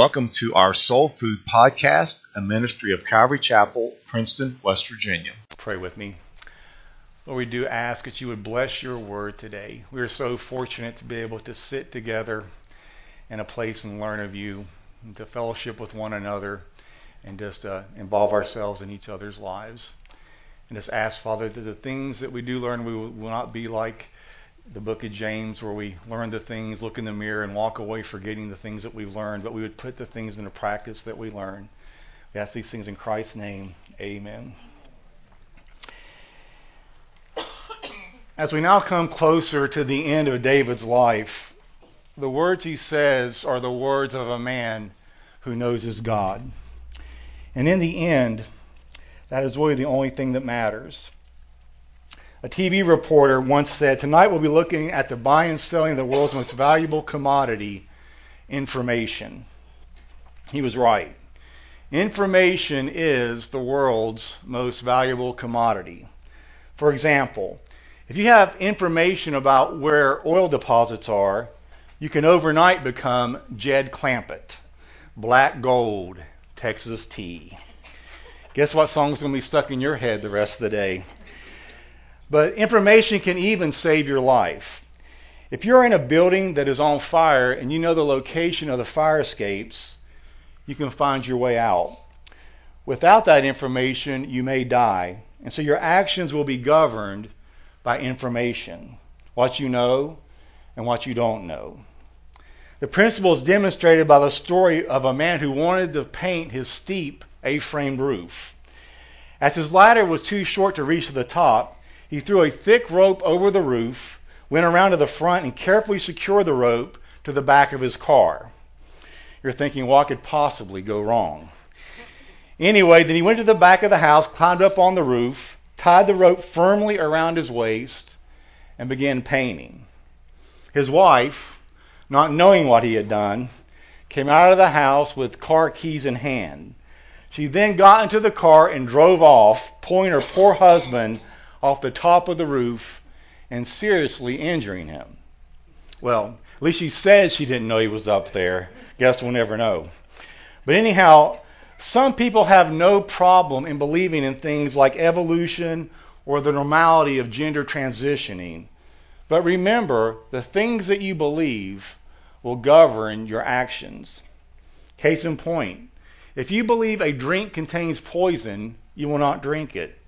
Welcome to our Soul Food Podcast, a ministry of Calvary Chapel, Princeton, West Virginia. Pray with me. Lord, we do ask that you would bless your word today. We are so fortunate to be able to sit together in a place and learn of you, and to fellowship with one another, and just uh, involve ourselves in each other's lives. And just ask, Father, that the things that we do learn, we will, will not be like the book of James, where we learn the things, look in the mirror, and walk away forgetting the things that we've learned, but we would put the things into practice that we learn. We ask these things in Christ's name. Amen. As we now come closer to the end of David's life, the words he says are the words of a man who knows his God. And in the end, that is really the only thing that matters. A TV reporter once said, Tonight we'll be looking at the buying and selling of the world's most valuable commodity, information. He was right. Information is the world's most valuable commodity. For example, if you have information about where oil deposits are, you can overnight become Jed Clampett, Black Gold, Texas Tea. Guess what song's going to be stuck in your head the rest of the day? But information can even save your life. If you're in a building that is on fire and you know the location of the fire escapes, you can find your way out. Without that information, you may die. And so your actions will be governed by information what you know and what you don't know. The principle is demonstrated by the story of a man who wanted to paint his steep A framed roof. As his ladder was too short to reach to the top, he threw a thick rope over the roof, went around to the front, and carefully secured the rope to the back of his car. You're thinking, what could possibly go wrong? Anyway, then he went to the back of the house, climbed up on the roof, tied the rope firmly around his waist, and began painting. His wife, not knowing what he had done, came out of the house with car keys in hand. She then got into the car and drove off, pulling her poor husband off the top of the roof and seriously injuring him. Well, at least she said she didn't know he was up there. Guess we'll never know. But anyhow, some people have no problem in believing in things like evolution or the normality of gender transitioning. But remember, the things that you believe will govern your actions. Case in point, if you believe a drink contains poison, you will not drink it.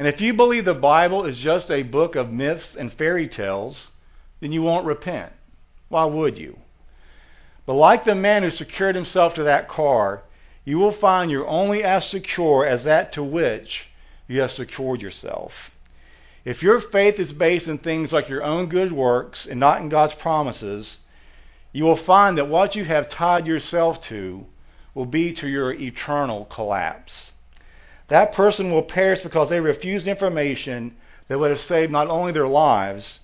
And if you believe the Bible is just a book of myths and fairy tales, then you won't repent. Why would you? But like the man who secured himself to that car, you will find you're only as secure as that to which you have secured yourself. If your faith is based in things like your own good works and not in God's promises, you will find that what you have tied yourself to will be to your eternal collapse. That person will perish because they refused information that would have saved not only their lives,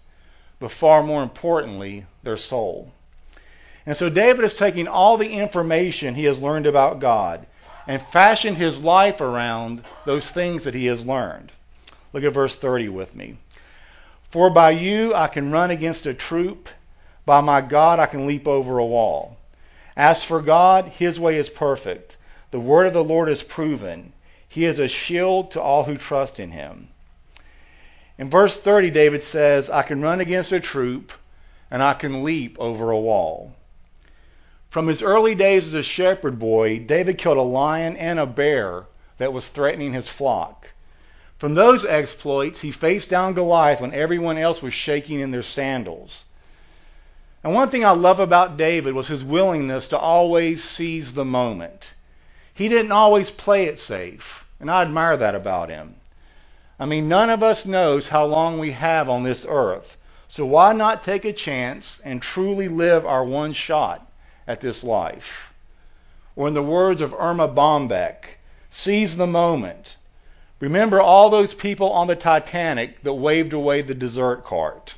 but far more importantly, their soul. And so David is taking all the information he has learned about God and fashioned his life around those things that he has learned. Look at verse 30 with me. For by you I can run against a troop, by my God I can leap over a wall. As for God, his way is perfect. The word of the Lord is proven. He is a shield to all who trust in him. In verse 30, David says, I can run against a troop and I can leap over a wall. From his early days as a shepherd boy, David killed a lion and a bear that was threatening his flock. From those exploits, he faced down Goliath when everyone else was shaking in their sandals. And one thing I love about David was his willingness to always seize the moment. He didn't always play it safe, and I admire that about him. I mean, none of us knows how long we have on this earth, so why not take a chance and truly live our one shot at this life. Or in the words of Erma Bombeck, seize the moment. Remember all those people on the Titanic that waved away the dessert cart.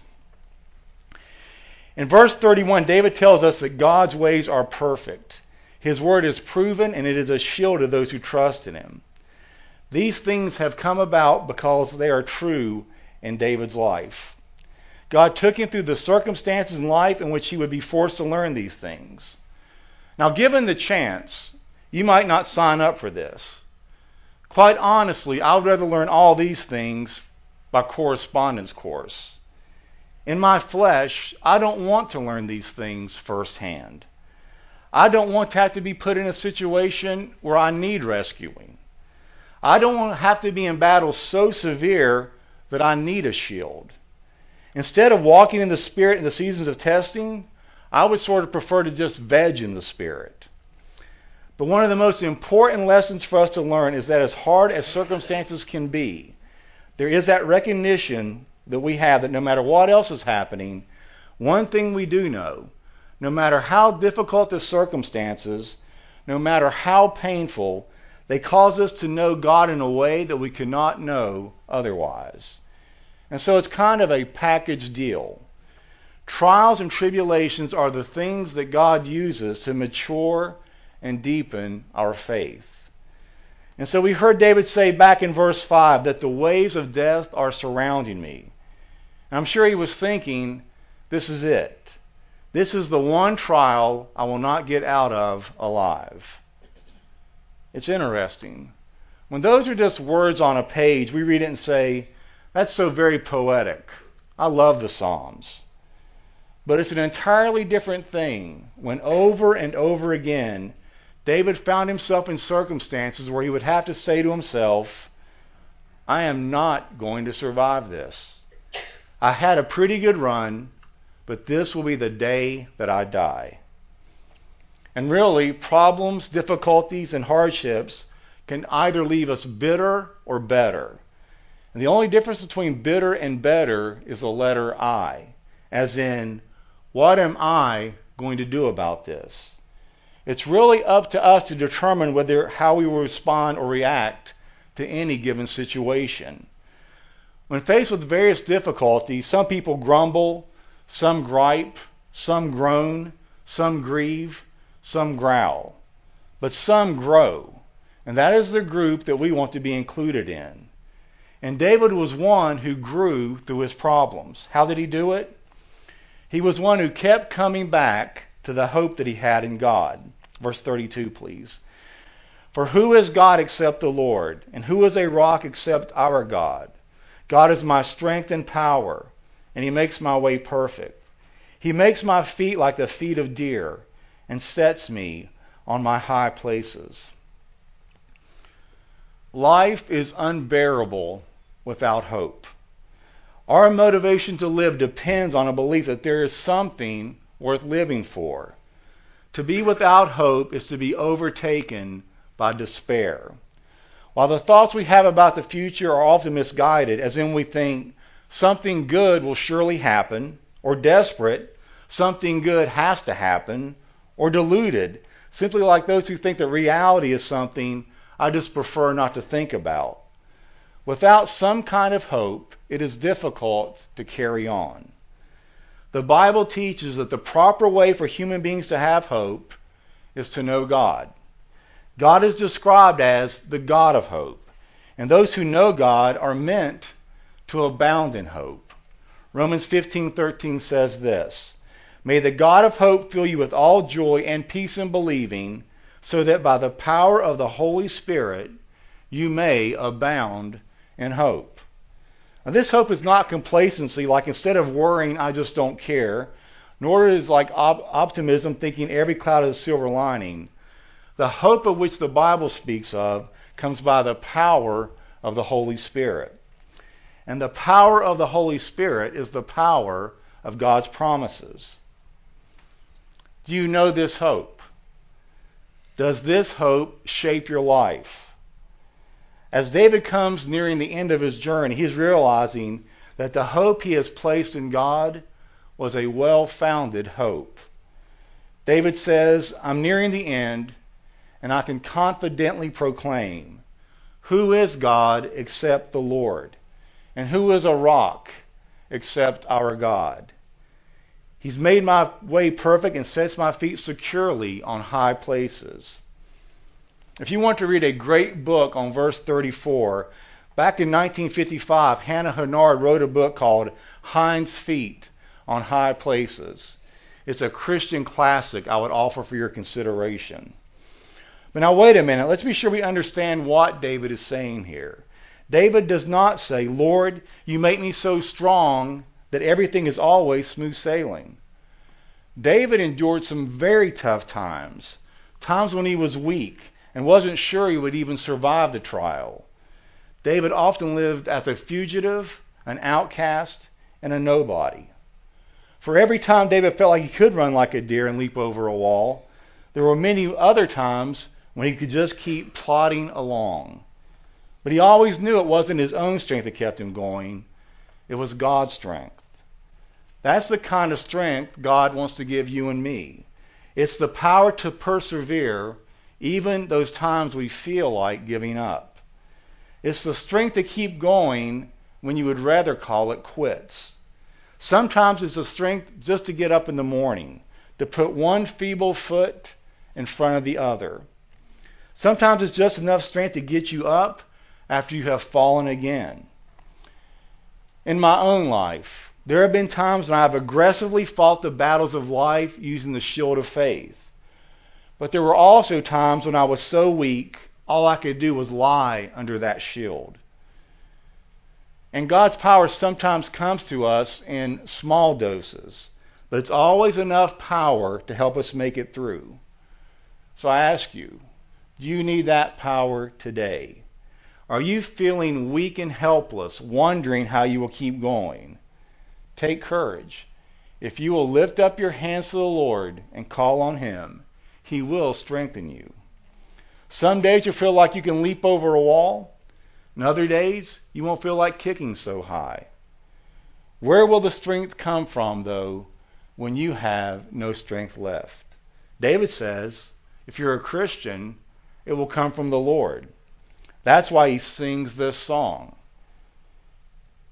In verse 31, David tells us that God's ways are perfect. His word is proven and it is a shield to those who trust in him. These things have come about because they are true in David's life. God took him through the circumstances in life in which he would be forced to learn these things. Now, given the chance, you might not sign up for this. Quite honestly, I would rather learn all these things by correspondence course. In my flesh, I don't want to learn these things firsthand. I don't want to have to be put in a situation where I need rescuing. I don't have to be in battle so severe that I need a shield. Instead of walking in the Spirit in the seasons of testing, I would sort of prefer to just veg in the Spirit. But one of the most important lessons for us to learn is that as hard as circumstances can be, there is that recognition that we have that no matter what else is happening, one thing we do know no matter how difficult the circumstances, no matter how painful, they cause us to know God in a way that we could not know otherwise. And so it's kind of a package deal. Trials and tribulations are the things that God uses to mature and deepen our faith. And so we heard David say back in verse 5 that the waves of death are surrounding me. And I'm sure he was thinking, this is it. This is the one trial I will not get out of alive. It's interesting. When those are just words on a page, we read it and say, that's so very poetic. I love the Psalms. But it's an entirely different thing when over and over again David found himself in circumstances where he would have to say to himself, I am not going to survive this. I had a pretty good run, but this will be the day that I die. And really, problems, difficulties, and hardships can either leave us bitter or better. And the only difference between bitter and better is the letter I, as in, what am I going to do about this? It's really up to us to determine whether how we will respond or react to any given situation. When faced with various difficulties, some people grumble, some gripe, some groan, some grieve, some growl, but some grow. And that is the group that we want to be included in. And David was one who grew through his problems. How did he do it? He was one who kept coming back to the hope that he had in God. Verse 32, please. For who is God except the Lord? And who is a rock except our God? God is my strength and power, and he makes my way perfect. He makes my feet like the feet of deer and sets me on my high places. Life is unbearable without hope. Our motivation to live depends on a belief that there is something worth living for. To be without hope is to be overtaken by despair. While the thoughts we have about the future are often misguided, as in we think something good will surely happen, or desperate, something good has to happen, or deluded, simply like those who think that reality is something I just prefer not to think about. Without some kind of hope, it is difficult to carry on. The Bible teaches that the proper way for human beings to have hope is to know God. God is described as the God of hope, and those who know God are meant to abound in hope. Romans 15:13 says this, May the God of hope fill you with all joy and peace in believing, so that by the power of the Holy Spirit you may abound in hope. Now, this hope is not complacency, like instead of worrying, I just don't care, nor is like op- optimism, thinking every cloud is a silver lining. The hope of which the Bible speaks of comes by the power of the Holy Spirit. And the power of the Holy Spirit is the power of God's promises. Do you know this hope? Does this hope shape your life? As David comes nearing the end of his journey, he's realizing that the hope he has placed in God was a well founded hope. David says, I'm nearing the end, and I can confidently proclaim, Who is God except the Lord? And who is a rock except our God? He's made my way perfect and sets my feet securely on high places. If you want to read a great book on verse 34, back in 1955, Hannah Hurnard wrote a book called Hinds Feet on High Places. It's a Christian classic I would offer for your consideration. But now, wait a minute. Let's be sure we understand what David is saying here. David does not say, Lord, you make me so strong that everything is always smooth sailing. David endured some very tough times, times when he was weak and wasn't sure he would even survive the trial. David often lived as a fugitive, an outcast, and a nobody. For every time David felt like he could run like a deer and leap over a wall, there were many other times when he could just keep plodding along. But he always knew it wasn't his own strength that kept him going, it was God's strength. That's the kind of strength God wants to give you and me. It's the power to persevere even those times we feel like giving up. It's the strength to keep going when you would rather call it quits. Sometimes it's the strength just to get up in the morning, to put one feeble foot in front of the other. Sometimes it's just enough strength to get you up after you have fallen again. In my own life, there have been times when I've aggressively fought the battles of life using the shield of faith. But there were also times when I was so weak, all I could do was lie under that shield. And God's power sometimes comes to us in small doses, but it's always enough power to help us make it through. So I ask you, do you need that power today? Are you feeling weak and helpless, wondering how you will keep going? Take courage. If you will lift up your hands to the Lord and call on Him, He will strengthen you. Some days you'll feel like you can leap over a wall. And other days, you won't feel like kicking so high. Where will the strength come from, though, when you have no strength left? David says, if you're a Christian, it will come from the Lord. That's why he sings this song.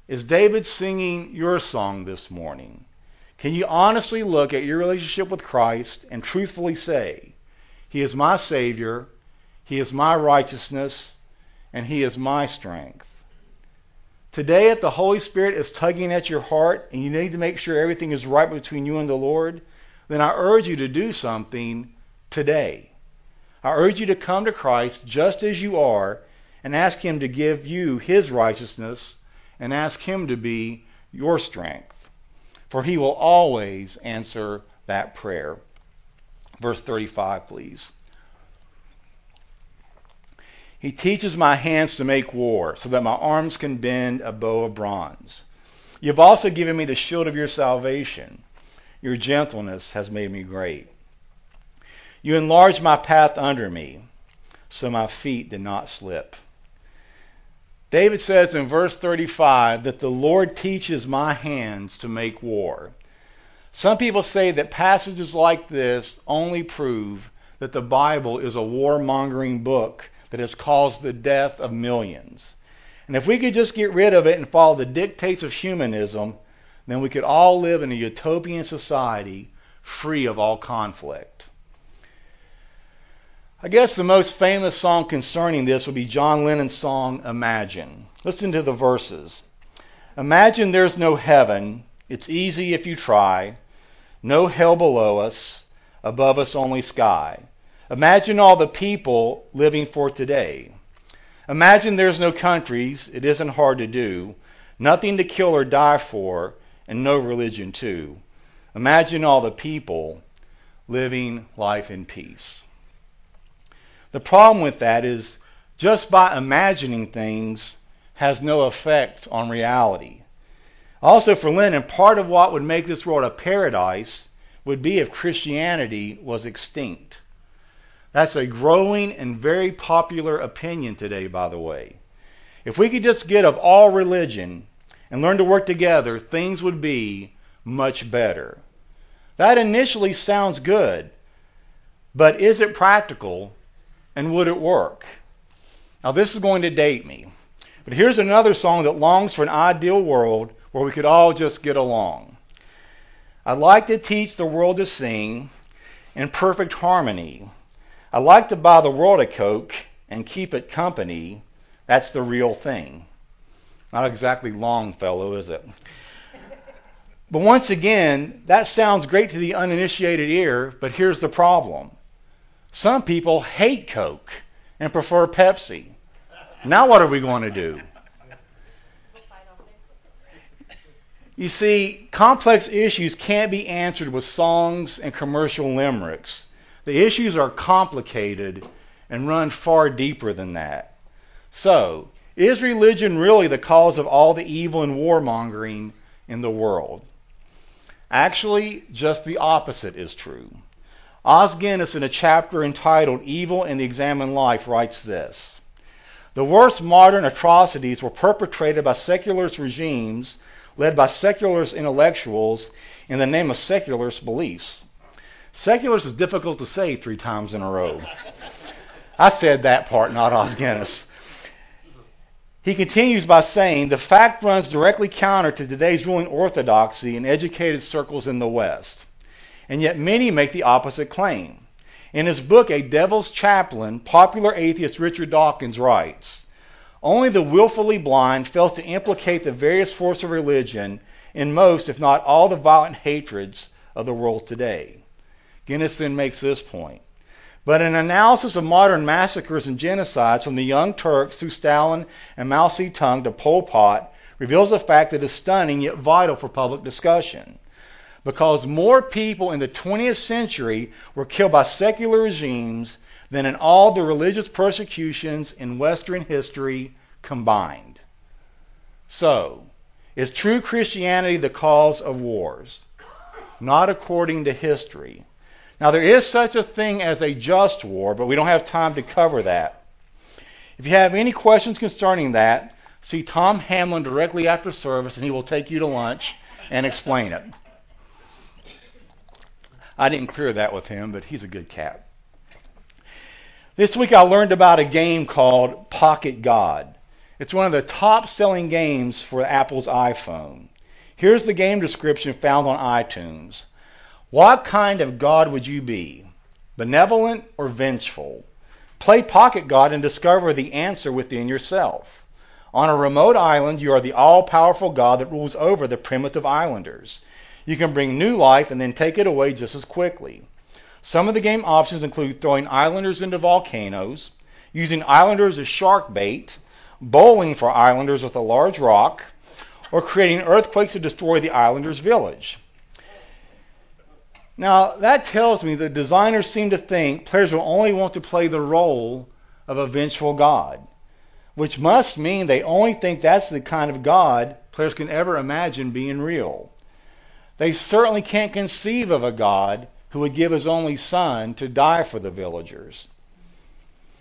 Is David singing your song this morning? Can you honestly look at your relationship with Christ and truthfully say, He is my Savior, He is my righteousness, and He is my strength. Today, if the Holy Spirit is tugging at your heart and you need to make sure everything is right between you and the Lord, then I urge you to do something today. I urge you to come to Christ just as you are and ask Him to give you His righteousness and ask Him to be your strength. For He will always answer that prayer. Verse 35, please. He teaches my hands to make war, so that my arms can bend a bow of bronze. You have also given me the shield of your salvation. Your gentleness has made me great. You enlarged my path under me, so my feet did not slip. David says in verse 35 that the Lord teaches my hands to make war. Some people say that passages like this only prove that the Bible is a warmongering book that has caused the death of millions. And if we could just get rid of it and follow the dictates of humanism, then we could all live in a utopian society free of all conflict. I guess the most famous song concerning this would be John Lennon's song Imagine. Listen to the verses. Imagine there's no heaven. It's easy if you try. No hell below us. Above us only sky. Imagine all the people living for today. Imagine there's no countries, it isn't hard to do, nothing to kill or die for, and no religion too. Imagine all the people living life in peace. The problem with that is just by imagining things has no effect on reality. Also, for Lennon, part of what would make this world a paradise would be if Christianity was extinct. That's a growing and very popular opinion today, by the way. If we could just get of all religion and learn to work together, things would be much better. That initially sounds good, But is it practical and would it work? Now, this is going to date me. But here's another song that longs for an ideal world where we could all just get along. I'd like to teach the world to sing in perfect harmony. I'd like to buy the world a Coke and keep it company. That's the real thing. Not exactly Longfellow, is it? But once again, that sounds great to the uninitiated ear, but here's the problem. Some people hate Coke and prefer Pepsi. Now what are we going to do? You see, complex issues can't be answered with songs and commercial limericks. The issues are complicated and run far deeper than that. So, is religion really the cause of all the evil and warmongering in the world? Actually, just the opposite is true. Os Guinness, in a chapter entitled Evil in the Examined Life, writes this The worst modern atrocities were perpetrated by secularist regimes led by secularist intellectuals in the name of secularist beliefs. Secularist is difficult to say three times in a row. I said that part, not Os Guinness. He continues by saying the fact runs directly counter to today's ruling orthodoxy in educated circles in the West. And yet many make the opposite claim. In his book, A Devil's Chaplain, popular atheist Richard Dawkins writes Only the willfully blind fails to implicate the various forces of religion in most, if not all, the violent hatreds of the world today. Guinness then makes this point. But an analysis of modern massacres and genocides from the Young Turks through Stalin and Mao Zedong to Pol Pot reveals a fact that is stunning yet vital for public discussion. Because more people in the 20th century were killed by secular regimes than in all the religious persecutions in Western history combined. So, is true Christianity the cause of wars? Not according to history. Now, there is such a thing as a just war, but we don't have time to cover that. If you have any questions concerning that, see Tom Hamlin directly after service, and he will take you to lunch and explain it. I didn't clear that with him, but he's a good cat. This week I learned about a game called Pocket God. It's one of the top selling games for Apple's iPhone. Here's the game description found on iTunes. What kind of God would you be? Benevolent or vengeful? Play Pocket God and discover the answer within yourself. On a remote island, you are the all powerful God that rules over the primitive islanders. You can bring new life and then take it away just as quickly. Some of the game options include throwing islanders into volcanoes, using islanders as shark bait, bowling for islanders with a large rock, or creating earthquakes to destroy the islanders' village. Now, that tells me that designers seem to think players will only want to play the role of a vengeful God, which must mean they only think that's the kind of God players can ever imagine being real. They certainly can't conceive of a God who would give his only son to die for the villagers.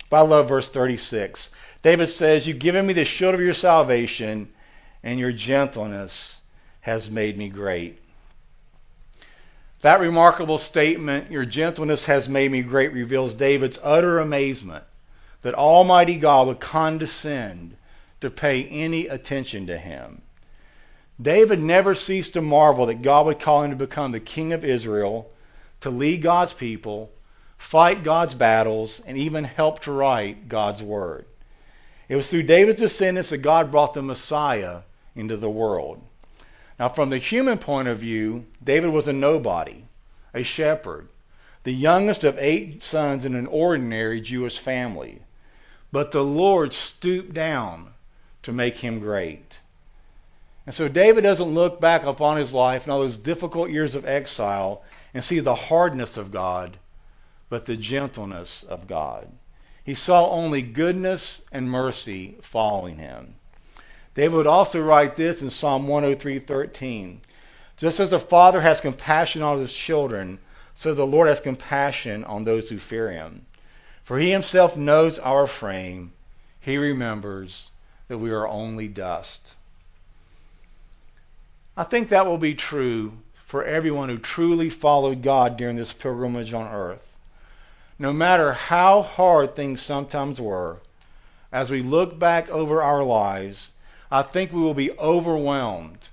But I love verse 36. David says, You've given me the shield of your salvation, and your gentleness has made me great. That remarkable statement, Your gentleness has made me great, reveals David's utter amazement that Almighty God would condescend to pay any attention to him. David never ceased to marvel that God would call him to become the king of Israel, to lead God's people, fight God's battles, and even help to write God's word. It was through David's descendants that God brought the Messiah into the world. Now, from the human point of view, David was a nobody, a shepherd, the youngest of eight sons in an ordinary Jewish family. But the Lord stooped down to make him great. And so David doesn't look back upon his life and all those difficult years of exile and see the hardness of God, but the gentleness of God. He saw only goodness and mercy following him. David would also write this in Psalm 103:13. Just as the Father has compassion on his children, so the Lord has compassion on those who fear him. For he himself knows our frame. He remembers that we are only dust. I think that will be true for everyone who truly followed God during this pilgrimage on earth. no matter how hard things sometimes were, as we look back over our lives, I think we will be overwhelmed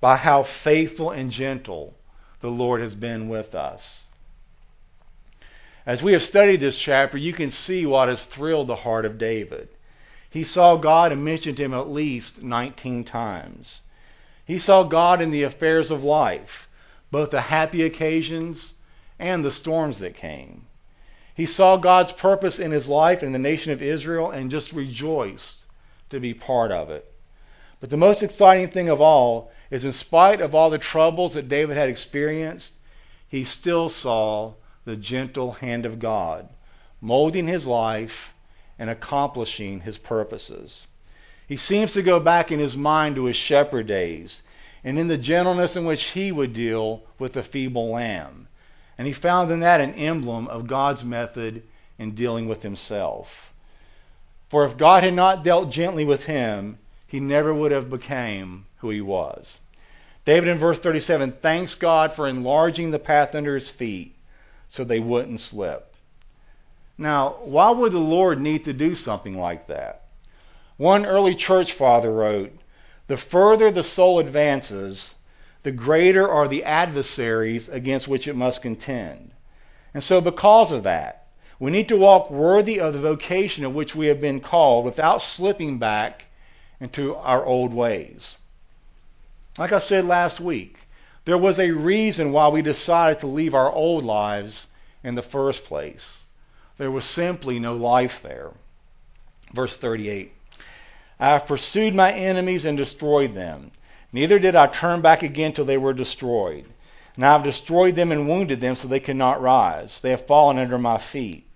by how faithful and gentle the Lord has been with us. As we have studied this chapter, you can see what has thrilled the heart of David. He saw God and mentioned him at least 19 times. He saw God in the affairs of life, both the happy occasions and the storms that came. He saw God's purpose in his life and the nation of Israel and just rejoiced to be part of it. But the most exciting thing of all is, in spite of all the troubles that David had experienced, he still saw the gentle hand of God molding his life and accomplishing his purposes. He seems to go back in his mind to his shepherd days and in the gentleness in which he would deal with the feeble lamb. And he found in that an emblem of God's method in dealing with himself. For if God had not dealt gently with him, he never would have became who he was. David in verse 37 thanks God for enlarging the path under his feet so they wouldn't slip. Now, why would the Lord need to do something like that? One early church father wrote, The further the soul advances, the greater are the adversaries against which it must contend. And so, because of that, we need to walk worthy of the vocation of which we have been called without slipping back into our old ways. Like I said last week, there was a reason why we decided to leave our old lives in the first place. There was simply no life there. Verse 38 I have pursued my enemies and destroyed them. Neither did I turn back again till they were destroyed. And I have destroyed them and wounded them so they cannot rise. They have fallen under my feet.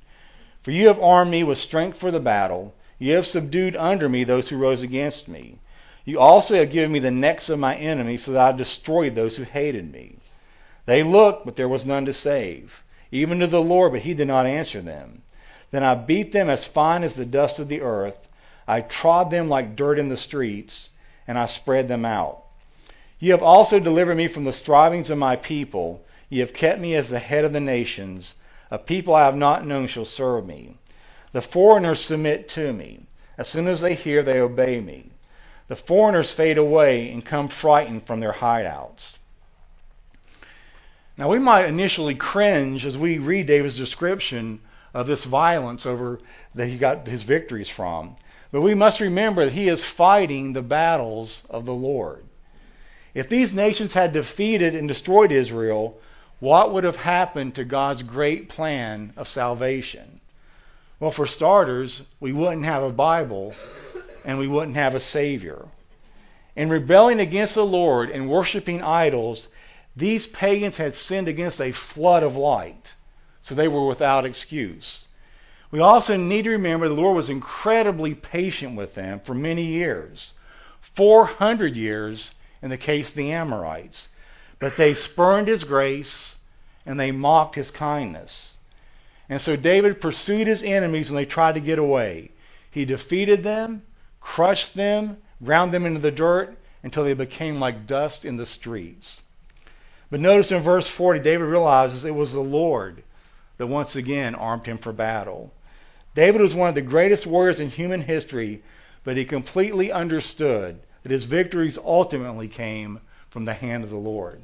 For you have armed me with strength for the battle. You have subdued under me those who rose against me. You also have given me the necks of my enemies so that I destroyed those who hated me. They looked, but there was none to save. Even to the Lord, but he did not answer them. Then I beat them as fine as the dust of the earth. I trod them like dirt in the streets, and I spread them out. You have also delivered me from the strivings of my people. You have kept me as the head of the nations. A people I have not known shall serve me. The foreigners submit to me. As soon as they hear, they obey me. The foreigners fade away and come frightened from their hideouts. Now, we might initially cringe as we read David's description of this violence over that he got his victories from. But we must remember that he is fighting the battles of the Lord. If these nations had defeated and destroyed Israel, what would have happened to God's great plan of salvation? Well, for starters, we wouldn't have a Bible and we wouldn't have a Savior. In rebelling against the Lord and worshiping idols, these pagans had sinned against a flood of light, so they were without excuse. We also need to remember the Lord was incredibly patient with them for many years 400 years in the case of the Amorites. But they spurned his grace and they mocked his kindness. And so David pursued his enemies when they tried to get away. He defeated them, crushed them, ground them into the dirt until they became like dust in the streets. But notice in verse 40, David realizes it was the Lord that once again armed him for battle. David was one of the greatest warriors in human history, but he completely understood that his victories ultimately came from the hand of the Lord.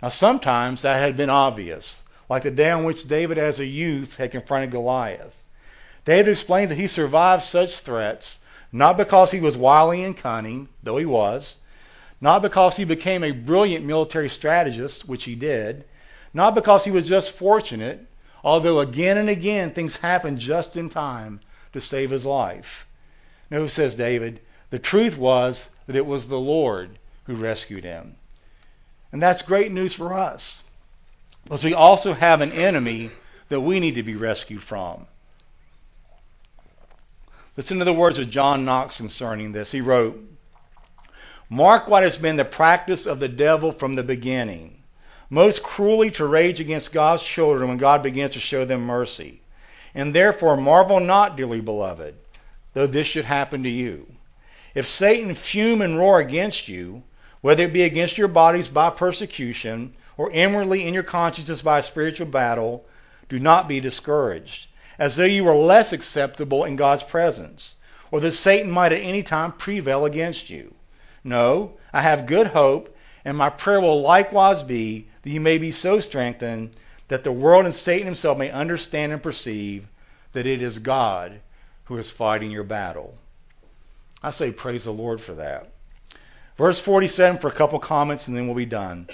Now, sometimes that had been obvious, like the day on which David, as a youth, had confronted Goliath. David explained that he survived such threats not because he was wily and cunning, though he was, not because he became a brilliant military strategist, which he did, not because he was just fortunate, although again and again things happened just in time to save his life. No, says David, the truth was that it was the Lord who rescued him. And that's great news for us. Because we also have an enemy that we need to be rescued from. Listen to the words of John Knox concerning this. He wrote, Mark what has been the practice of the devil from the beginning, most cruelly to rage against God's children when God begins to show them mercy. And therefore marvel not, dearly beloved, though this should happen to you. If Satan fume and roar against you, whether it be against your bodies by persecution, or inwardly in your consciences by a spiritual battle, do not be discouraged, as though you were less acceptable in God's presence, or that Satan might at any time prevail against you. No, I have good hope, and my prayer will likewise be that you may be so strengthened that the world and Satan himself may understand and perceive that it is God who is fighting your battle. I say praise the Lord for that. Verse 47 for a couple comments and then we'll be done.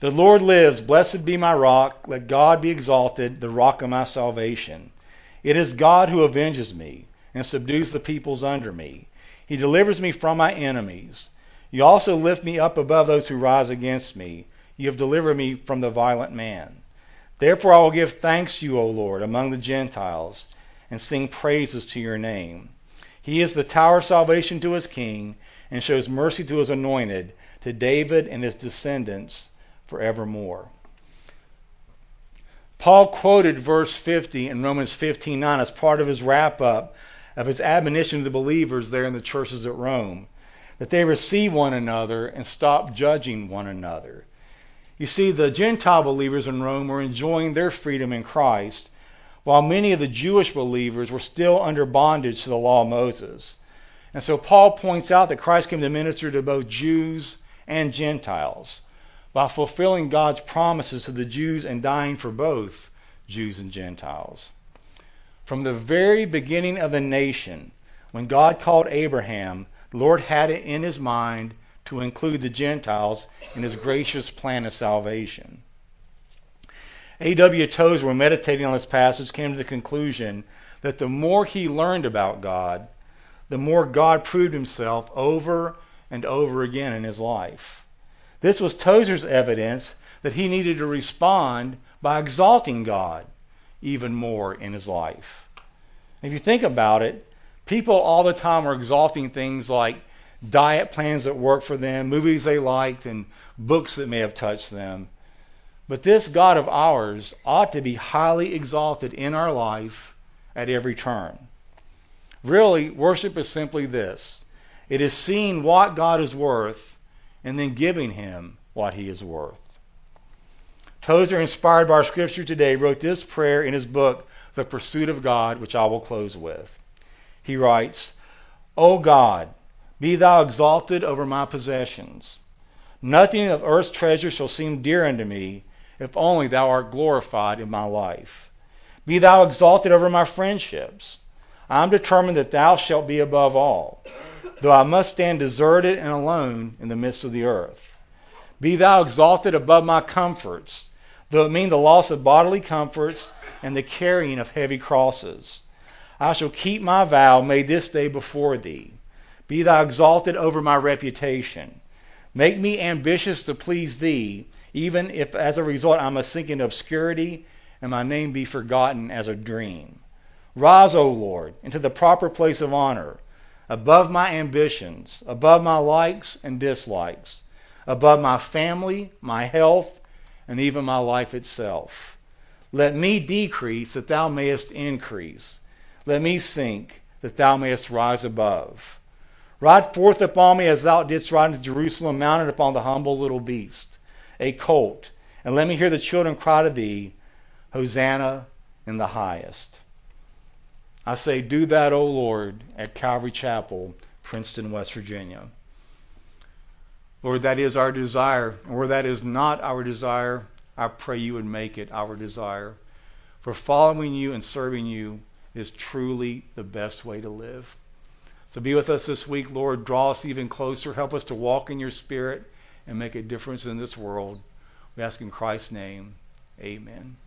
The Lord lives. Blessed be my rock. Let God be exalted, the rock of my salvation. It is God who avenges me and subdues the peoples under me. He delivers me from my enemies. You also lift me up above those who rise against me. You have delivered me from the violent man. Therefore I will give thanks to you, O Lord, among the Gentiles, and sing praises to your name. He is the tower of salvation to his king, and shows mercy to his anointed, to David and his descendants forevermore. Paul quoted verse 50 in Romans 15:9 as part of his wrap up of his admonition to the believers there in the churches at Rome that they receive one another and stop judging one another. You see, the Gentile believers in Rome were enjoying their freedom in Christ, while many of the Jewish believers were still under bondage to the law of Moses. And so Paul points out that Christ came to minister to both Jews and Gentiles by fulfilling God's promises to the Jews and dying for both Jews and Gentiles. From the very beginning of the nation, when God called Abraham, the Lord had it in his mind to include the Gentiles in his gracious plan of salvation. A.W. Tozer, when meditating on this passage, came to the conclusion that the more he learned about God, the more God proved himself over and over again in his life. This was Tozer's evidence that he needed to respond by exalting God even more in his life. If you think about it, people all the time are exalting things like diet plans that work for them, movies they liked, and books that may have touched them. But this God of ours ought to be highly exalted in our life at every turn. Really, worship is simply this it is seeing what God is worth and then giving him what he is worth. Tozer, inspired by our scripture today, wrote this prayer in his book, The Pursuit of God, which I will close with. He writes, O God, be thou exalted over my possessions. Nothing of earth's treasure shall seem dear unto me, if only thou art glorified in my life. Be thou exalted over my friendships. I am determined that thou shalt be above all though I must stand deserted and alone in the midst of the earth. Be thou exalted above my comforts, though it mean the loss of bodily comforts and the carrying of heavy crosses. I shall keep my vow made this day before thee. Be thou exalted over my reputation. Make me ambitious to please thee, even if as a result I must sink into obscurity and my name be forgotten as a dream. Rise, O Lord, into the proper place of honor above my ambitions, above my likes and dislikes, above my family, my health, and even my life itself. Let me decrease that thou mayest increase. Let me sink that thou mayest rise above. Ride forth upon me as thou didst ride into Jerusalem, mounted upon the humble little beast, a colt, and let me hear the children cry to thee, Hosanna in the highest. I say, do that, O Lord, at Calvary Chapel, Princeton, West Virginia. Lord, that is our desire. And where that is not our desire, I pray you would make it our desire. For following you and serving you is truly the best way to live. So be with us this week, Lord. Draw us even closer. Help us to walk in your spirit and make a difference in this world. We ask in Christ's name. Amen.